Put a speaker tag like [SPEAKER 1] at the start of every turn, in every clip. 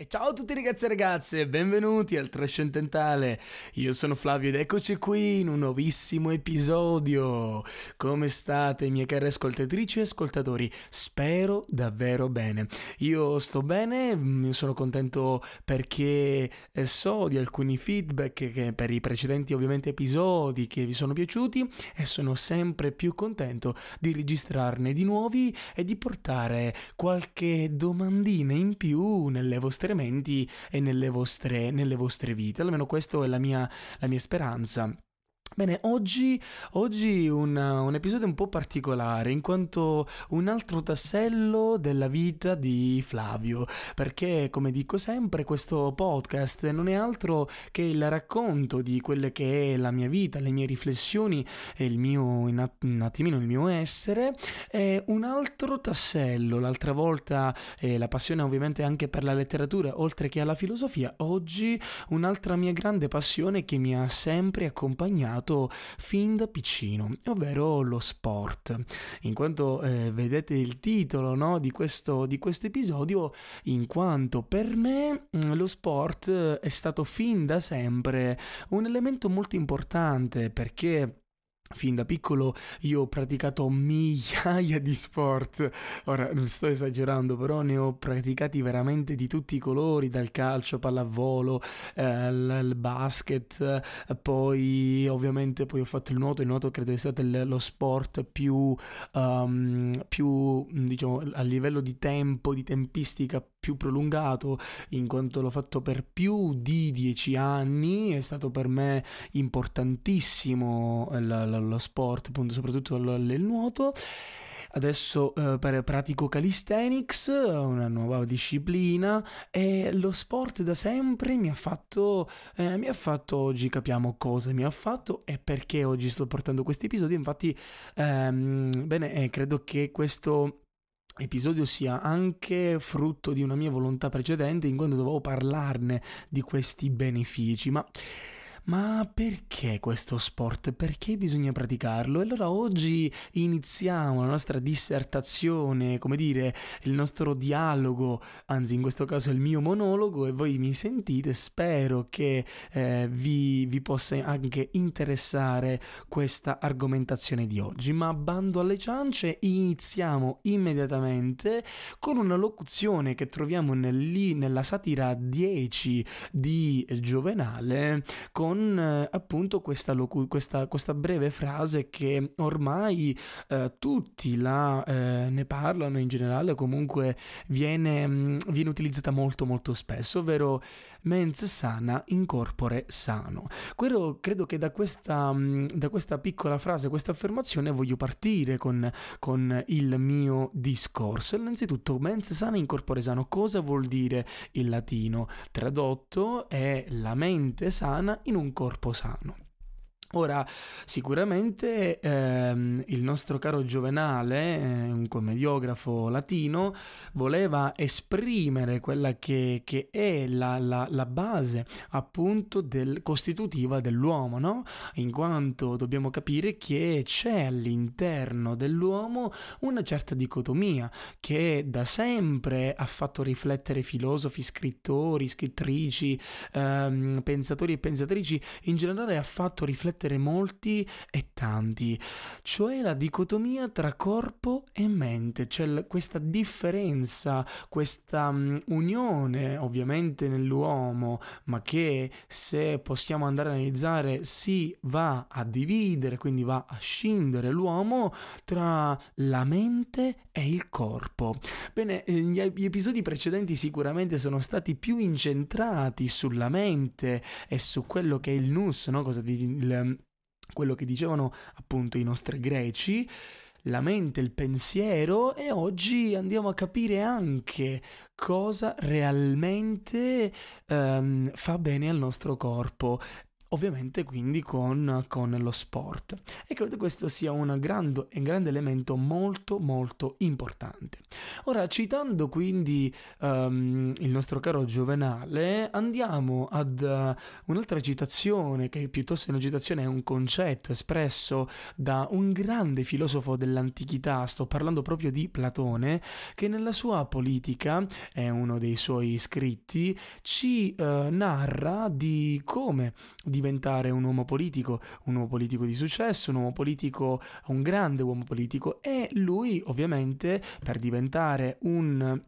[SPEAKER 1] E ciao a tutti ragazzi e ragazze, benvenuti al Trascendentale. Io sono Flavio ed eccoci qui in un nuovissimo episodio. Come state mie care ascoltatrici e ascoltatori? Spero davvero bene. Io sto bene, mm, sono contento perché eh, so di alcuni feedback per i precedenti ovviamente episodi che vi sono piaciuti e sono sempre più contento di registrarne di nuovi e di portare qualche domandina in più nelle vostre esperimenti e nelle vostre, nelle vostre vite. Almeno questa è la mia, la mia speranza. Bene, oggi, oggi un, un, episodio un po' particolare in quanto un altro tassello della vita di Flavio, perché come dico sempre questo podcast non è altro che il racconto di quelle che è la mia vita, le mie riflessioni e il mio, un attimino il mio essere, è un altro tassello, l'altra volta eh, la passione ovviamente anche per la letteratura oltre che alla filosofia, oggi un'altra mia grande passione che mi ha sempre accompagnato amato fin da piccino, ovvero lo sport. In quanto eh, vedete il titolo no, di, questo, di episodio, in quanto per me mm, lo sport è stato fin da sempre un elemento molto importante perché Fin da piccolo io ho praticato migliaia di sport, ora non sto esagerando, però ne ho praticati veramente di tutti i colori, dal calcio, pallavolo, eh, il basket, eh, poi ovviamente poi ho fatto il nuoto, il nuoto credo sia stato il, lo sport più, um, più diciamo a livello di tempo, di tempistica più prolungato in quanto l'ho fatto per più di dieci anni, è stato per me importantissimo l- lo sport, appunto soprattutto l- il nuoto. Adesso eh, pratico calisthenics, una nuova disciplina e lo sport da sempre mi ha fatto, eh, mi ha fatto oggi capiamo cosa mi ha fatto e perché oggi sto portando questo episodio. Infatti, ehm, bene, eh, credo che questo episodio sia anche frutto di una mia volontà precedente in quanto dovevo parlarne di questi benefici, ma ma perché questo sport? Perché bisogna praticarlo? E allora oggi iniziamo la nostra dissertazione, come dire, il nostro dialogo, anzi in questo caso il mio monologo e voi mi sentite, spero che eh, vi, vi possa anche interessare questa argomentazione di oggi. Ma bando alle ciance, iniziamo immediatamente con una locuzione che troviamo nel, nella satira 10 di Giovenale con con eh, appunto questa, locu- questa, questa, breve frase che ormai eh, tutti la, eh, ne parlano in generale, comunque viene, mh, mm, viene utilizzata molto molto spesso, ovvero mens sana in corpore sano. Quello, credo che da questa, mm, da questa piccola frase, questa affermazione voglio partire con, con il mio discorso. Innanzitutto, mens sana in corpore sano, cosa vuol dire il latino? Tradotto è la mente sana in un corpo sano. Ora, sicuramente ehm, il nostro caro Giovenale, eh, un commediografo latino, voleva esprimere quella che, che è la, la, la, base appunto del, costitutiva dell'uomo, no? In quanto dobbiamo capire che c'è all'interno dell'uomo una certa dicotomia che da sempre ha fatto riflettere filosofi, scrittori, scrittrici, ehm, pensatori e pensatrici, in generale ha fatto riflettere riflettere molti e tanti, cioè la dicotomia tra corpo e mente, cioè questa differenza, questa um, unione ovviamente nell'uomo, ma che se possiamo andare a analizzare si va a dividere, quindi va a scindere l'uomo tra la mente e il corpo. Bene, eh, gli episodi precedenti sicuramente sono stati più incentrati sulla mente e su quello che è il nus, no? Cosa il, quello che dicevano appunto i nostri greci, la mente, il pensiero e oggi andiamo a capire anche cosa realmente um, fa bene al nostro corpo. Ovviamente quindi con, con, lo sport. E credo questo sia un grande, un grande elemento molto molto importante. Ora, citando quindi um, il nostro caro Giovenale, andiamo ad uh, un'altra citazione, che piuttosto una citazione è un concetto espresso da un grande filosofo dell'antichità, sto parlando proprio di Platone, che nella sua politica, è uno dei suoi scritti, ci uh, narra di come diventare un uomo politico, un uomo politico di successo, un uomo politico, un grande uomo politico. E lui ovviamente per diventare un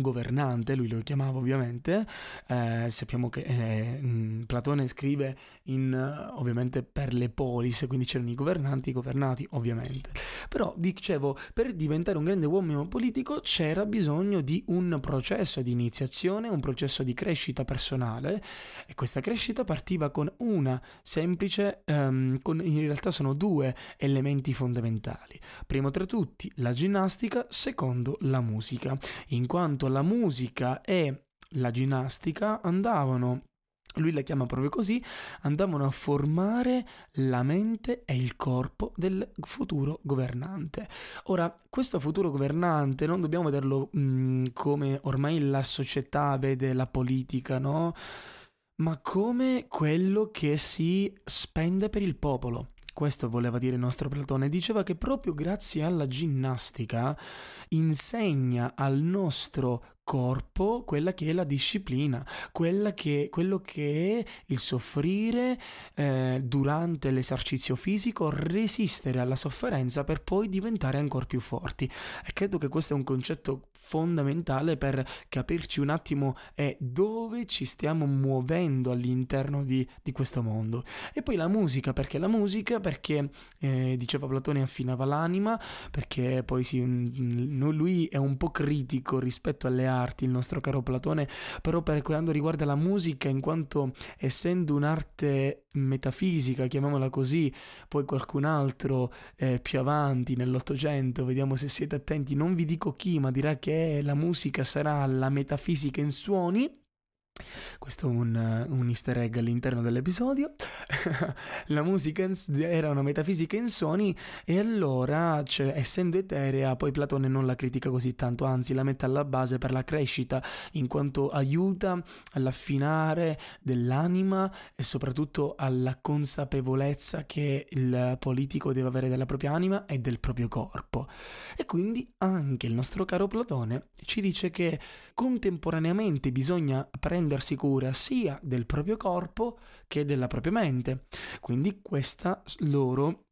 [SPEAKER 1] governante, lui lo chiamava ovviamente, eh, sappiamo che eh, Platone scrive in, ovviamente per le polis, quindi c'erano i governanti, i governati ovviamente. Però dicevo, per diventare un grande uomo politico c'era bisogno di un processo di iniziazione, un processo di crescita personale e questa crescita partiva con una semplice, um, con, in realtà sono due elementi fondamentali. Primo tra tutti la ginnastica, secondo la musica, in quanto la musica e la ginnastica andavano lui la chiama proprio così, andavano a formare la mente e il corpo del futuro governante. Ora, questo futuro governante non dobbiamo vederlo mh, mm, come ormai la società vede la politica, no? Ma come quello che si spende per il popolo. Questo voleva dire il nostro Platone, diceva che proprio grazie alla ginnastica insegna al nostro corpo quella che è la disciplina, che, quello che è il soffrire eh, durante l'esercizio fisico, resistere alla sofferenza per poi diventare ancora più forti. E credo che questo è un concetto fondamentale per capirci un attimo è dove ci stiamo muovendo all'interno di, di questo mondo. E poi la musica, perché la musica, perché eh, diceva Platone affinava l'anima, perché poi si, lui è un po' critico rispetto alle arti, il nostro caro Platone, però per quanto riguarda la musica, in quanto essendo un'arte metafisica, chiamiamola così, poi qualcun altro eh, più avanti nell'Ottocento, vediamo se siete attenti, non vi dico chi, ma dirà che la musica sarà la metafisica in suoni questo è un, un easter egg all'interno dell'episodio. la musica era una metafisica in suoni e allora, cioè, essendo eterea, poi Platone non la critica così tanto, anzi la mette alla base per la crescita, in quanto aiuta all'affinare dell'anima e soprattutto alla consapevolezza che il politico deve avere della propria anima e del proprio corpo. E quindi anche il nostro caro Platone ci dice che contemporaneamente bisogna prendersi cura sia del proprio corpo che della propria mente. Quindi questa loro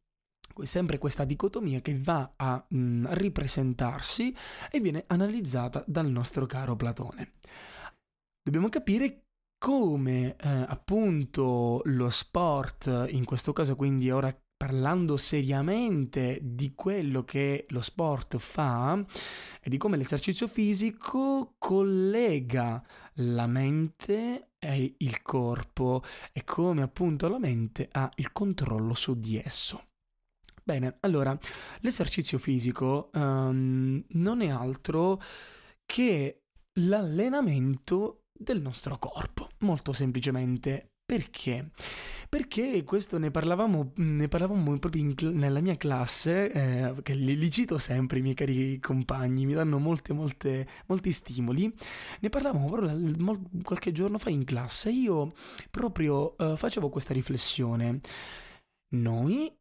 [SPEAKER 1] sempre questa dicotomia che va a mh, ripresentarsi e viene analizzata dal nostro caro Platone. Dobbiamo capire come eh, appunto lo sport, in questo caso quindi ora parlando seriamente di quello che lo sport fa e di come l'esercizio fisico collega la mente e il corpo e come appunto la mente ha il controllo su di esso. Bene, allora, l'esercizio fisico um, non è altro che l'allenamento del nostro corpo, molto semplicemente. Perché? Perché questo ne parlavamo, ne parlavamo proprio in, nella mia classe, eh, che li, li, cito sempre i miei cari compagni, mi danno molte, molte, molti stimoli. Ne parlavamo proprio qualche giorno fa in classe. Io proprio eh, facevo questa riflessione. Noi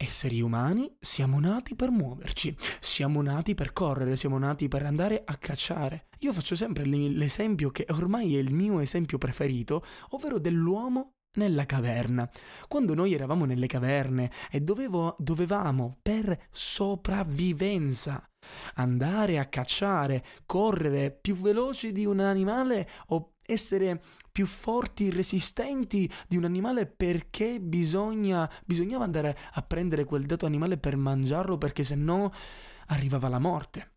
[SPEAKER 1] esseri umani siamo nati per muoverci, siamo nati per correre, siamo nati per andare a cacciare. Io faccio sempre l'esempio che ormai è il mio esempio preferito, ovvero dell'uomo nella caverna. Quando noi eravamo nelle caverne e dovevo, dovevamo, per sopravvivenza, andare a cacciare, correre più veloci di un animale o essere più forti, resistenti di un animale perché bisogna, bisognava andare a prendere quel dato animale per mangiarlo perché se no arrivava la morte.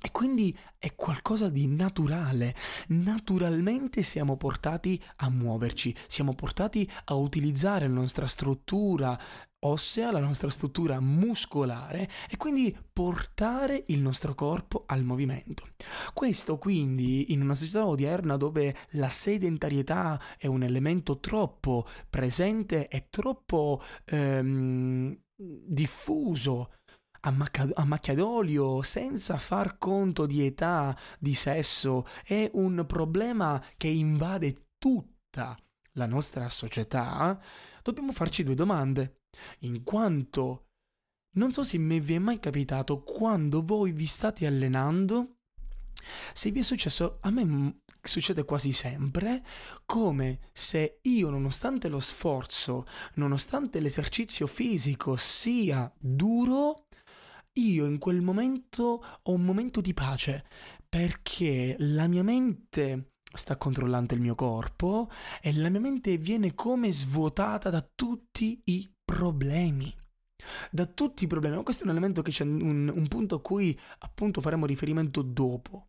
[SPEAKER 1] E quindi è qualcosa di naturale. Naturalmente siamo portati a muoverci, siamo portati a utilizzare la nostra struttura ossea, la nostra struttura muscolare e quindi portare il nostro corpo al movimento. Questo quindi in una società odierna dove la sedentarietà è un elemento troppo presente e troppo ehm, diffuso, a, macchia d'olio, senza far conto di età, di sesso, è un problema che invade tutta la nostra società, dobbiamo farci due domande. In quanto non so se mi vi è mai capitato quando voi vi state allenando, se vi è successo, a me succede quasi sempre, come se io, nonostante lo sforzo, nonostante l'esercizio fisico sia duro, io in quel momento ho un momento di pace perché la mia mente sta controllando il mio corpo e la mia mente viene come svuotata da tutti i problemi. Da tutti i problemi, ma questo è un elemento che c'è un, un punto a cui appunto faremo riferimento dopo.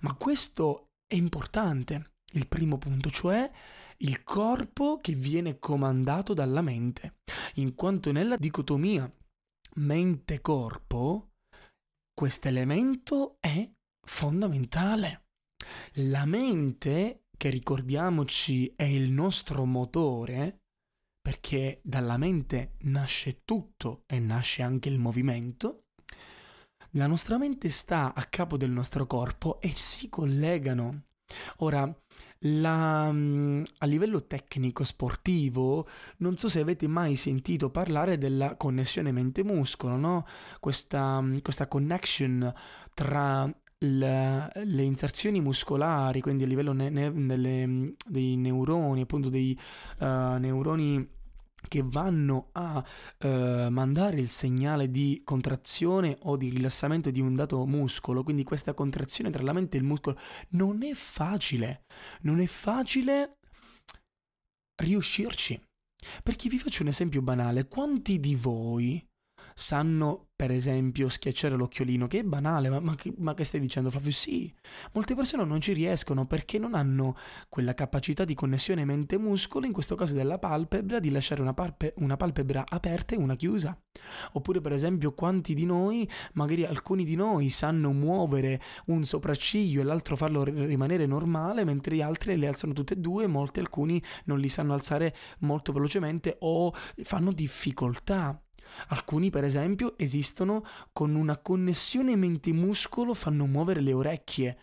[SPEAKER 1] Ma questo è importante, il primo punto, cioè il corpo che viene comandato dalla mente, in quanto nella dicotomia mente-corpo, questo elemento è fondamentale. La mente, che ricordiamoci è il nostro motore, perché dalla mente nasce tutto e nasce anche il movimento, la nostra mente sta a capo del nostro corpo e si collegano. Ora, la, mm, a livello tecnico sportivo, non so se avete mai sentito parlare della connessione mente-muscolo, no? Questa, mm, questa connection tra le, le, inserzioni muscolari, quindi a livello ne, ne, delle, dei neuroni, appunto dei uh, neuroni che vanno a eh, mandare il segnale di contrazione o di rilassamento di un dato muscolo, quindi questa contrazione tra la mente e il muscolo non è facile, non è facile riuscirci. Perché vi faccio un esempio banale, quanti di voi sanno, per esempio, schiacciare l'occhiolino, che è banale, ma, ma, che, ma, che, stai dicendo Flavio? Sì, molte persone non ci riescono perché non hanno quella capacità di connessione mente-muscolo, in questo caso della palpebra, di lasciare una, palpe, una palpebra aperta e una chiusa. Oppure, per esempio, quanti di noi, magari alcuni di noi, sanno muovere un sopracciglio e l'altro farlo rimanere normale, mentre gli altri le alzano tutte e due, molti alcuni non li sanno alzare molto velocemente o fanno difficoltà. Alcuni, per esempio, esistono con una connessione mente-muscolo, fanno muovere le orecchie,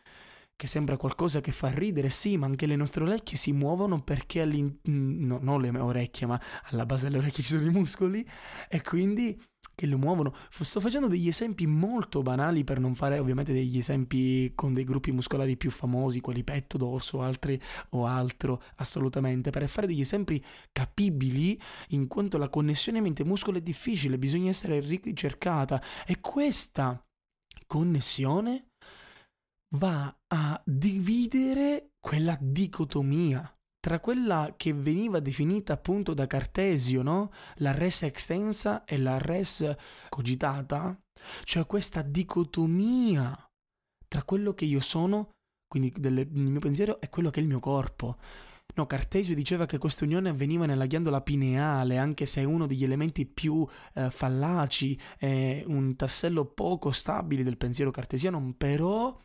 [SPEAKER 1] che sembra qualcosa che fa ridere, sì, ma anche le nostre orecchie si muovono perché all'interno, mm, no, non le orecchie, ma alla base delle orecchie ci sono i muscoli, e quindi che lo muovono. Sto facendo degli esempi molto banali per non fare ovviamente degli esempi con dei gruppi muscolari più famosi, quali petto, dorso, altri o altro, assolutamente, per fare degli esempi capibili in quanto la connessione mente-muscolo è difficile, bisogna essere ricercata. E questa connessione va a dividere quella dicotomia tra quella che veniva definita appunto da Cartesio, no? La res extensa e la res cogitata, cioè questa dicotomia tra quello che io sono, quindi il mio pensiero, e quello che è il mio corpo. No, Cartesio diceva che questa unione avveniva nella ghiandola pineale, anche se è uno degli elementi più eh, fallaci, è un tassello poco stabile del pensiero cartesiano, però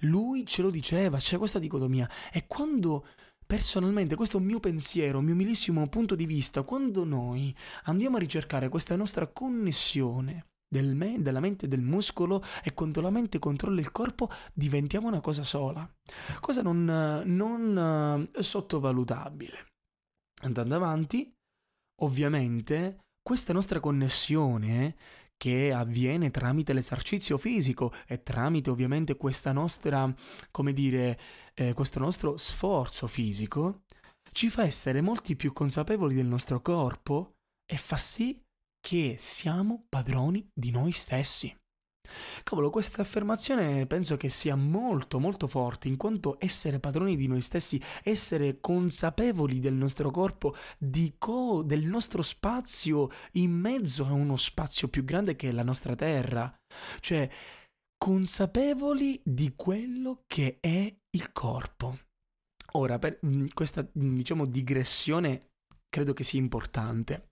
[SPEAKER 1] lui ce lo diceva, c'è questa dicotomia. E quando Personalmente, questo è un mio pensiero, un mio umilissimo punto di vista. Quando noi andiamo a ricercare questa nostra connessione del me, della mente e del muscolo e quando la mente controlla il corpo diventiamo una cosa sola. Cosa non, non uh, sottovalutabile. Andando avanti, ovviamente, questa nostra connessione che avviene tramite l'esercizio fisico e tramite ovviamente questa nostra, come dire, eh, questo nostro sforzo fisico, ci fa essere molti più consapevoli del nostro corpo e fa sì che siamo padroni di noi stessi. Cavolo, questa affermazione penso che sia molto molto forte, in quanto essere padroni di noi stessi, essere consapevoli del nostro corpo, co- del nostro spazio in mezzo a uno spazio più grande che la nostra terra. Cioè, consapevoli di quello che è il corpo. Ora, per questa, diciamo, digressione credo che sia importante.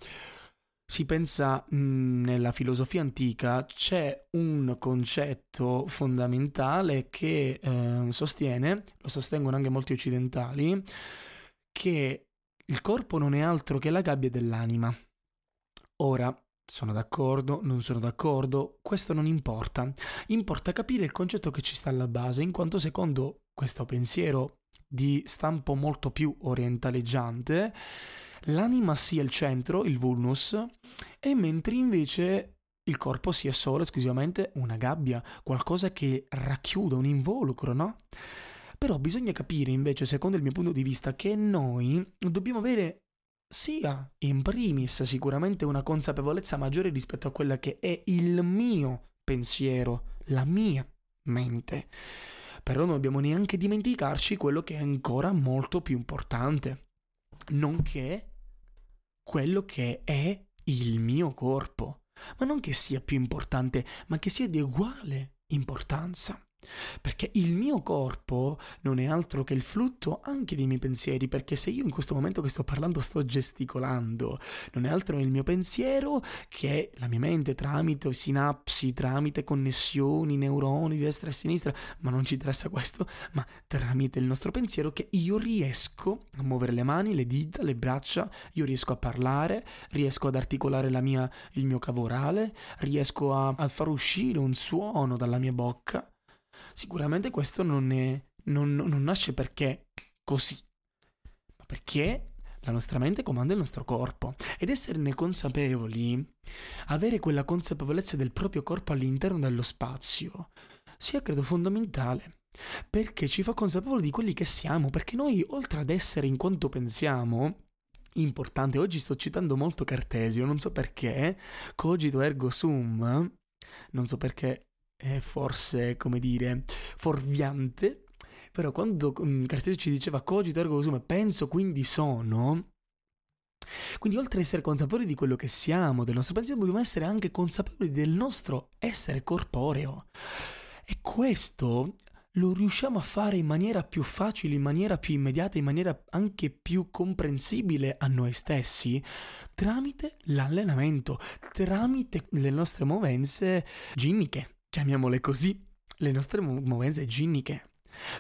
[SPEAKER 1] Si pensa mh, nella filosofia antica, c'è un concetto fondamentale che eh, sostiene, lo sostengono anche molti occidentali, che il corpo non è altro che la gabbia dell'anima. Ora, sono d'accordo, non sono d'accordo, questo non importa. Importa capire il concetto che ci sta alla base, in quanto secondo questo pensiero di stampo molto più orientaleggiante, l'anima sia il centro, il vulnus, e mentre invece il corpo sia solo esclusivamente una gabbia, qualcosa che racchiude un involucro, no? Però bisogna capire invece, secondo il mio punto di vista, che noi dobbiamo avere sia in primis sicuramente una consapevolezza maggiore rispetto a quella che è il mio pensiero, la mia mente. Però non dobbiamo neanche dimenticarci quello che è ancora molto più importante, nonché quello che è il mio corpo. Ma non che sia più importante, ma che sia di uguale importanza. Perché il mio corpo non è altro che il frutto anche dei miei pensieri, perché se io in questo momento che sto parlando sto gesticolando, non è altro che il mio pensiero che la mia mente tramite sinapsi, tramite connessioni, neuroni di destra e sinistra, ma non ci interessa questo, ma tramite il nostro pensiero che io riesco a muovere le mani, le dita, le braccia, io riesco a parlare, riesco ad articolare mia, il mio cavo orale, riesco a, a far uscire un suono dalla mia bocca Sicuramente questo non, è, non, non nasce perché così, ma perché la nostra mente comanda il nostro corpo ed esserne consapevoli, avere quella consapevolezza del proprio corpo all'interno dello spazio, sia credo fondamentale. Perché ci fa consapevoli di quelli che siamo, perché noi oltre ad essere in quanto pensiamo, importante, oggi sto citando molto Cartesio, non so perché, cogito ergo sum, non so perché è forse, come dire, fuorviante, però quando um, Cartesio ci diceva cogito ergo sum, penso quindi sono, quindi oltre ad essere consapevoli di quello che siamo, del nostro pensiero, dobbiamo essere anche consapevoli del nostro essere corporeo. E questo lo riusciamo a fare in maniera più facile, in maniera più immediata, in maniera anche più comprensibile a noi stessi, tramite l'allenamento, tramite le nostre movenze ginniche chiamiamole così, le nostre movenze ginniche.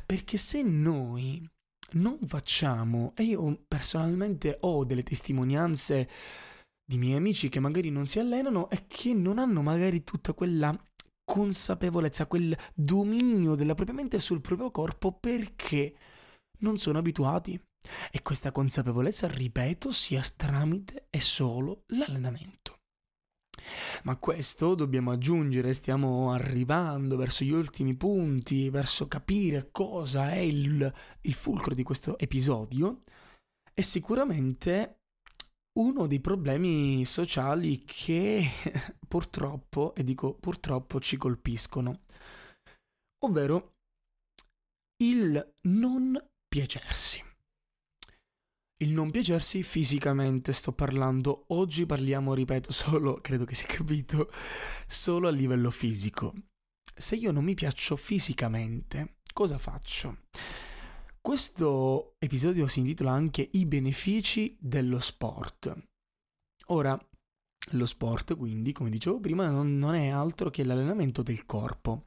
[SPEAKER 1] Perché se noi non facciamo, e io personalmente ho delle testimonianze di miei amici che magari non si allenano e che non hanno magari tutta quella consapevolezza, quel dominio della propria mente sul proprio corpo perché non sono abituati. E questa consapevolezza, ripeto, sia tramite e solo l'allenamento. Ma questo dobbiamo aggiungere, stiamo arrivando verso gli ultimi punti, verso capire cosa è il, il fulcro di questo episodio, è sicuramente uno dei problemi sociali che purtroppo, e dico purtroppo, ci colpiscono, ovvero il non piacersi. Il non piacersi fisicamente, sto parlando, oggi parliamo, ripeto, solo, credo che sia capito, solo a livello fisico. Se io non mi piaccio fisicamente, cosa faccio? Questo episodio si intitola anche I benefici dello sport. Ora, lo sport, quindi, come dicevo prima, non, non è altro che l'allenamento del corpo.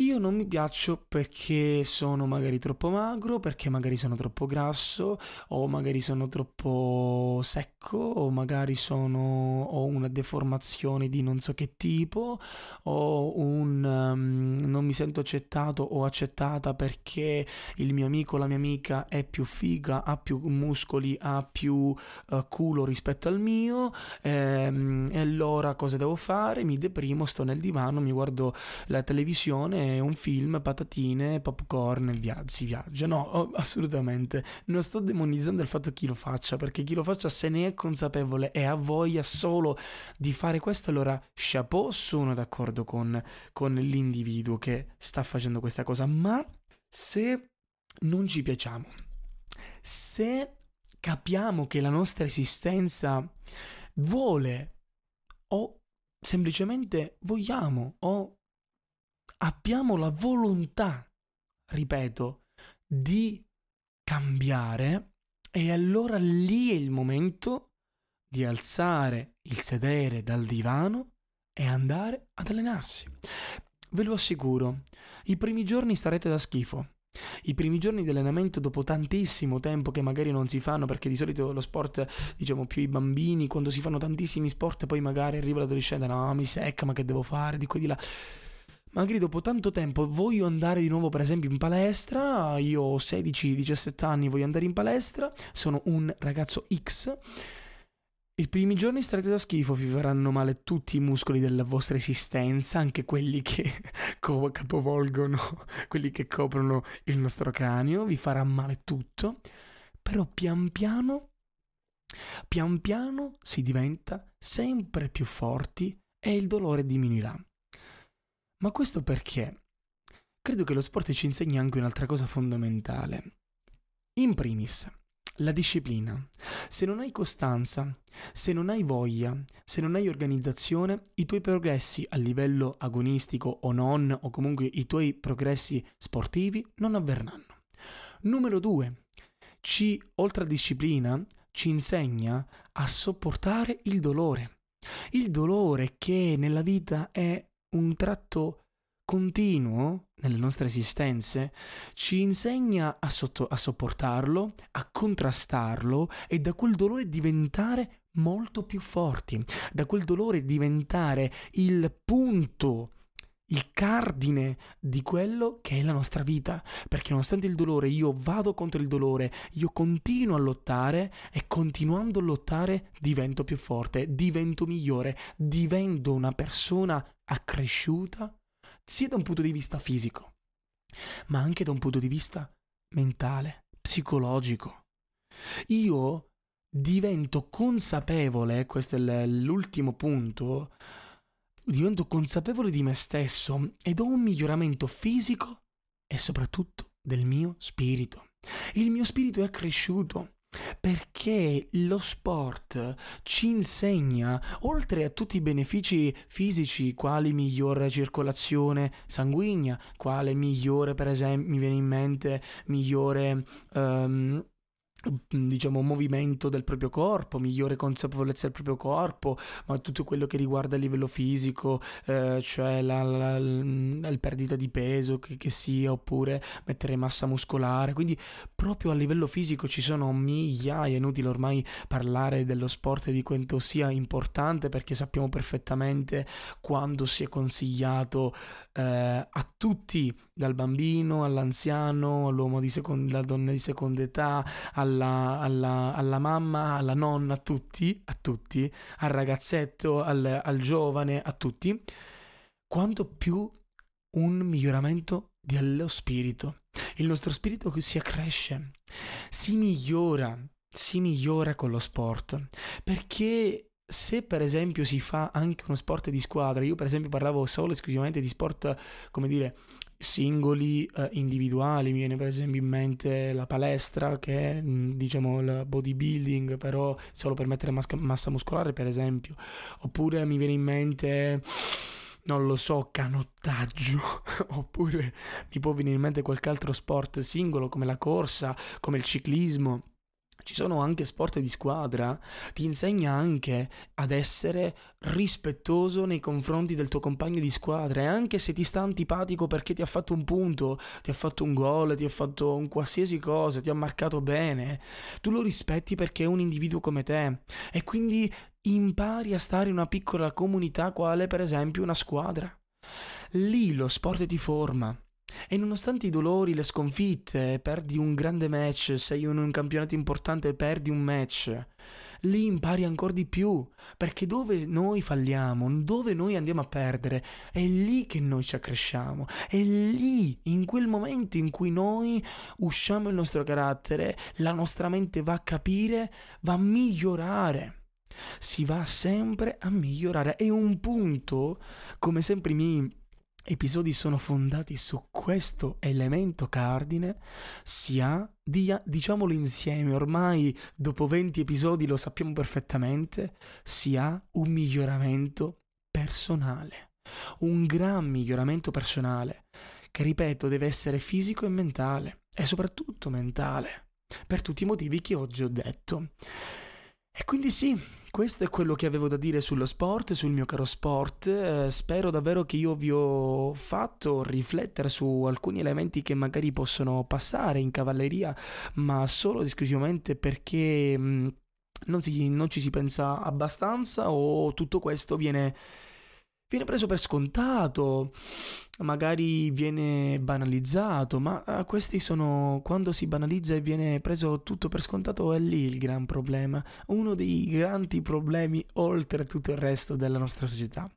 [SPEAKER 1] Io non mi piaccio perché sono magari troppo magro, perché magari sono troppo grasso, o magari sono troppo secco, o magari sono, ho una deformazione di non so che tipo, o un um, non mi sento accettato o accettata perché il mio amico o la mia amica è più figa, ha più muscoli, ha più uh, culo rispetto al mio, ehm, e allora cosa devo fare? Mi deprimo, sto nel divano, mi guardo la televisione un film, patatine, popcorn, via- si viaggia. No, oh, assolutamente. Non sto demonizzando il fatto che chi lo faccia, perché chi lo faccia se ne è consapevole e ha voglia solo di fare questo, allora chapeau, sono d'accordo con, con l'individuo che sta facendo questa cosa. Ma se non ci piacciamo, se capiamo che la nostra esistenza vuole o semplicemente vogliamo o abbiamo la volontà, ripeto, di cambiare, e allora lì è il momento di alzare il sedere dal divano e andare ad allenarsi. Ve lo assicuro, i primi giorni starete da schifo. I primi giorni di allenamento dopo tantissimo tempo che magari non si fanno perché di solito lo sport, diciamo più i bambini, quando si fanno tantissimi sport poi magari arriva l'adolescente, no mi secca ma che devo fare, di qua di là. Magari dopo tanto tempo voglio andare di nuovo per esempio in palestra, io ho 16-17 anni, voglio andare in palestra, sono un ragazzo X. I primi giorni starete da schifo, vi faranno male tutti i muscoli della vostra esistenza, anche quelli che capovolgono, quelli che coprono il nostro cranio, vi farà male tutto, però pian piano, pian piano si diventa sempre più forti e il dolore diminuirà. Ma questo perché? Credo che lo sport ci insegni anche un'altra cosa fondamentale. In primis, la disciplina. Se non hai costanza, se non hai voglia, se non hai organizzazione, i tuoi progressi a livello agonistico o non, o comunque i tuoi progressi sportivi non avverranno. Numero due, ci, oltre a disciplina, ci insegna a sopportare il dolore. Il dolore che nella vita è un tratto continuo nelle nostre esistenze ci insegna a, sotto, a sopportarlo, a contrastarlo e da quel dolore diventare molto più forti, da quel dolore diventare il punto il cardine di quello che è la nostra vita, perché nonostante il dolore io vado contro il dolore, io continuo a lottare e continuando a lottare divento più forte, divento migliore, divento una persona accresciuta sia da un punto di vista fisico, ma anche da un punto di vista mentale, psicologico. Io divento consapevole, questo è l'ultimo punto, divento consapevole di me stesso ed ho un miglioramento fisico e soprattutto del mio spirito. Il mio spirito è cresciuto perché lo sport ci insegna, oltre a tutti i benefici fisici, quali migliore circolazione sanguigna, quale migliore, per esempio, mi viene in mente, migliore... Um, diciamo movimento del proprio corpo, migliore consapevolezza del proprio corpo, ma tutto quello che riguarda il livello fisico, eh, cioè la, la, la, la, perdita di peso che, che, sia, oppure mettere massa muscolare. Quindi proprio a livello fisico ci sono migliaia, è inutile ormai parlare dello sport e di quanto sia importante perché sappiamo perfettamente quando si è consigliato eh, a tutti, dal bambino all'anziano, all'uomo di seconda, alla donna di seconda età, alla, alla, alla, mamma, alla nonna, a tutti, a tutti, al ragazzetto, al, al giovane, a tutti, quanto più un miglioramento dello spirito. Il nostro spirito si accresce, si migliora, si migliora con lo sport, perché se per esempio si fa anche uno sport di squadra, io per esempio parlavo solo esclusivamente di sport, come dire, singoli, eh, individuali, mi viene per esempio in mente la palestra che è mm, diciamo il bodybuilding, però solo per mettere masca- massa muscolare per esempio, oppure mi viene in mente non lo so, canottaggio, oppure mi può venire in mente qualche altro sport singolo come la corsa, come il ciclismo ci sono anche sport di squadra, ti insegna anche ad essere rispettoso nei confronti del tuo compagno di squadra e anche se ti sta antipatico perché ti ha fatto un punto, ti ha fatto un gol, ti ha fatto un qualsiasi cosa, ti ha marcato bene, tu lo rispetti perché è un individuo come te e quindi impari a stare in una piccola comunità quale per esempio una squadra. Lì lo sport ti forma, e nonostante i dolori, le sconfitte, perdi un grande match, sei in un campionato importante e perdi un match, lì impari ancora di più, perché dove noi falliamo, dove noi andiamo a perdere, è lì che noi ci accresciamo, è lì, in quel momento in cui noi usciamo il nostro carattere, la nostra mente va a capire, va a migliorare. Si va sempre a migliorare. È un punto, come sempre i miei episodi sono fondati su questo elemento cardine, si ha, dia, diciamolo insieme, ormai dopo 20 episodi lo sappiamo perfettamente, si ha un miglioramento personale, un gran miglioramento personale, che ripeto deve essere fisico e mentale, e soprattutto mentale, per tutti i motivi che oggi ho detto. E quindi sì, questo è quello che avevo da dire sullo sport, sul mio caro sport. Eh, spero davvero che io vi ho fatto riflettere su alcuni elementi che magari possono passare in cavalleria, ma solo ed esclusivamente perché mh, mm, non, si, non ci si pensa abbastanza o tutto questo viene viene preso per scontato, magari viene banalizzato, ma eh, questi sono quando si banalizza e viene preso tutto per scontato è lì il gran problema, uno dei grandi problemi oltre tutto il resto della nostra società.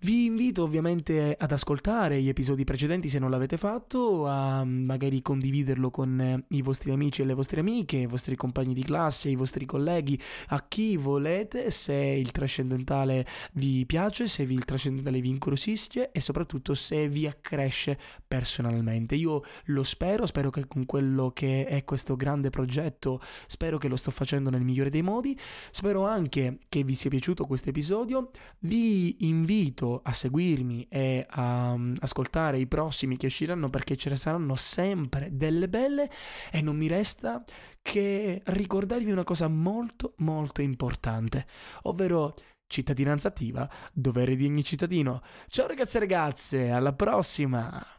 [SPEAKER 1] Vi invito ovviamente ad ascoltare gli episodi precedenti se non l'avete fatto, a magari condividerlo con eh, i vostri amici e le vostre amiche, i vostri compagni di classe, i vostri colleghi, a chi volete, se il trascendentale vi piace, se il trascendentale vi incuriosisce e soprattutto se vi accresce personalmente. Io lo spero, spero che con quello che è questo grande progetto, spero che lo sto facendo nel migliore dei modi, spero anche che vi sia piaciuto questo episodio, vi invito invito a seguirmi e a um, ascoltare i prossimi che usciranno perché ce ne saranno sempre delle belle e non mi resta che ricordarvi una cosa molto molto importante, ovvero cittadinanza attiva, dovere di ogni cittadino. Ciao ragazzi e ragazze, alla prossima!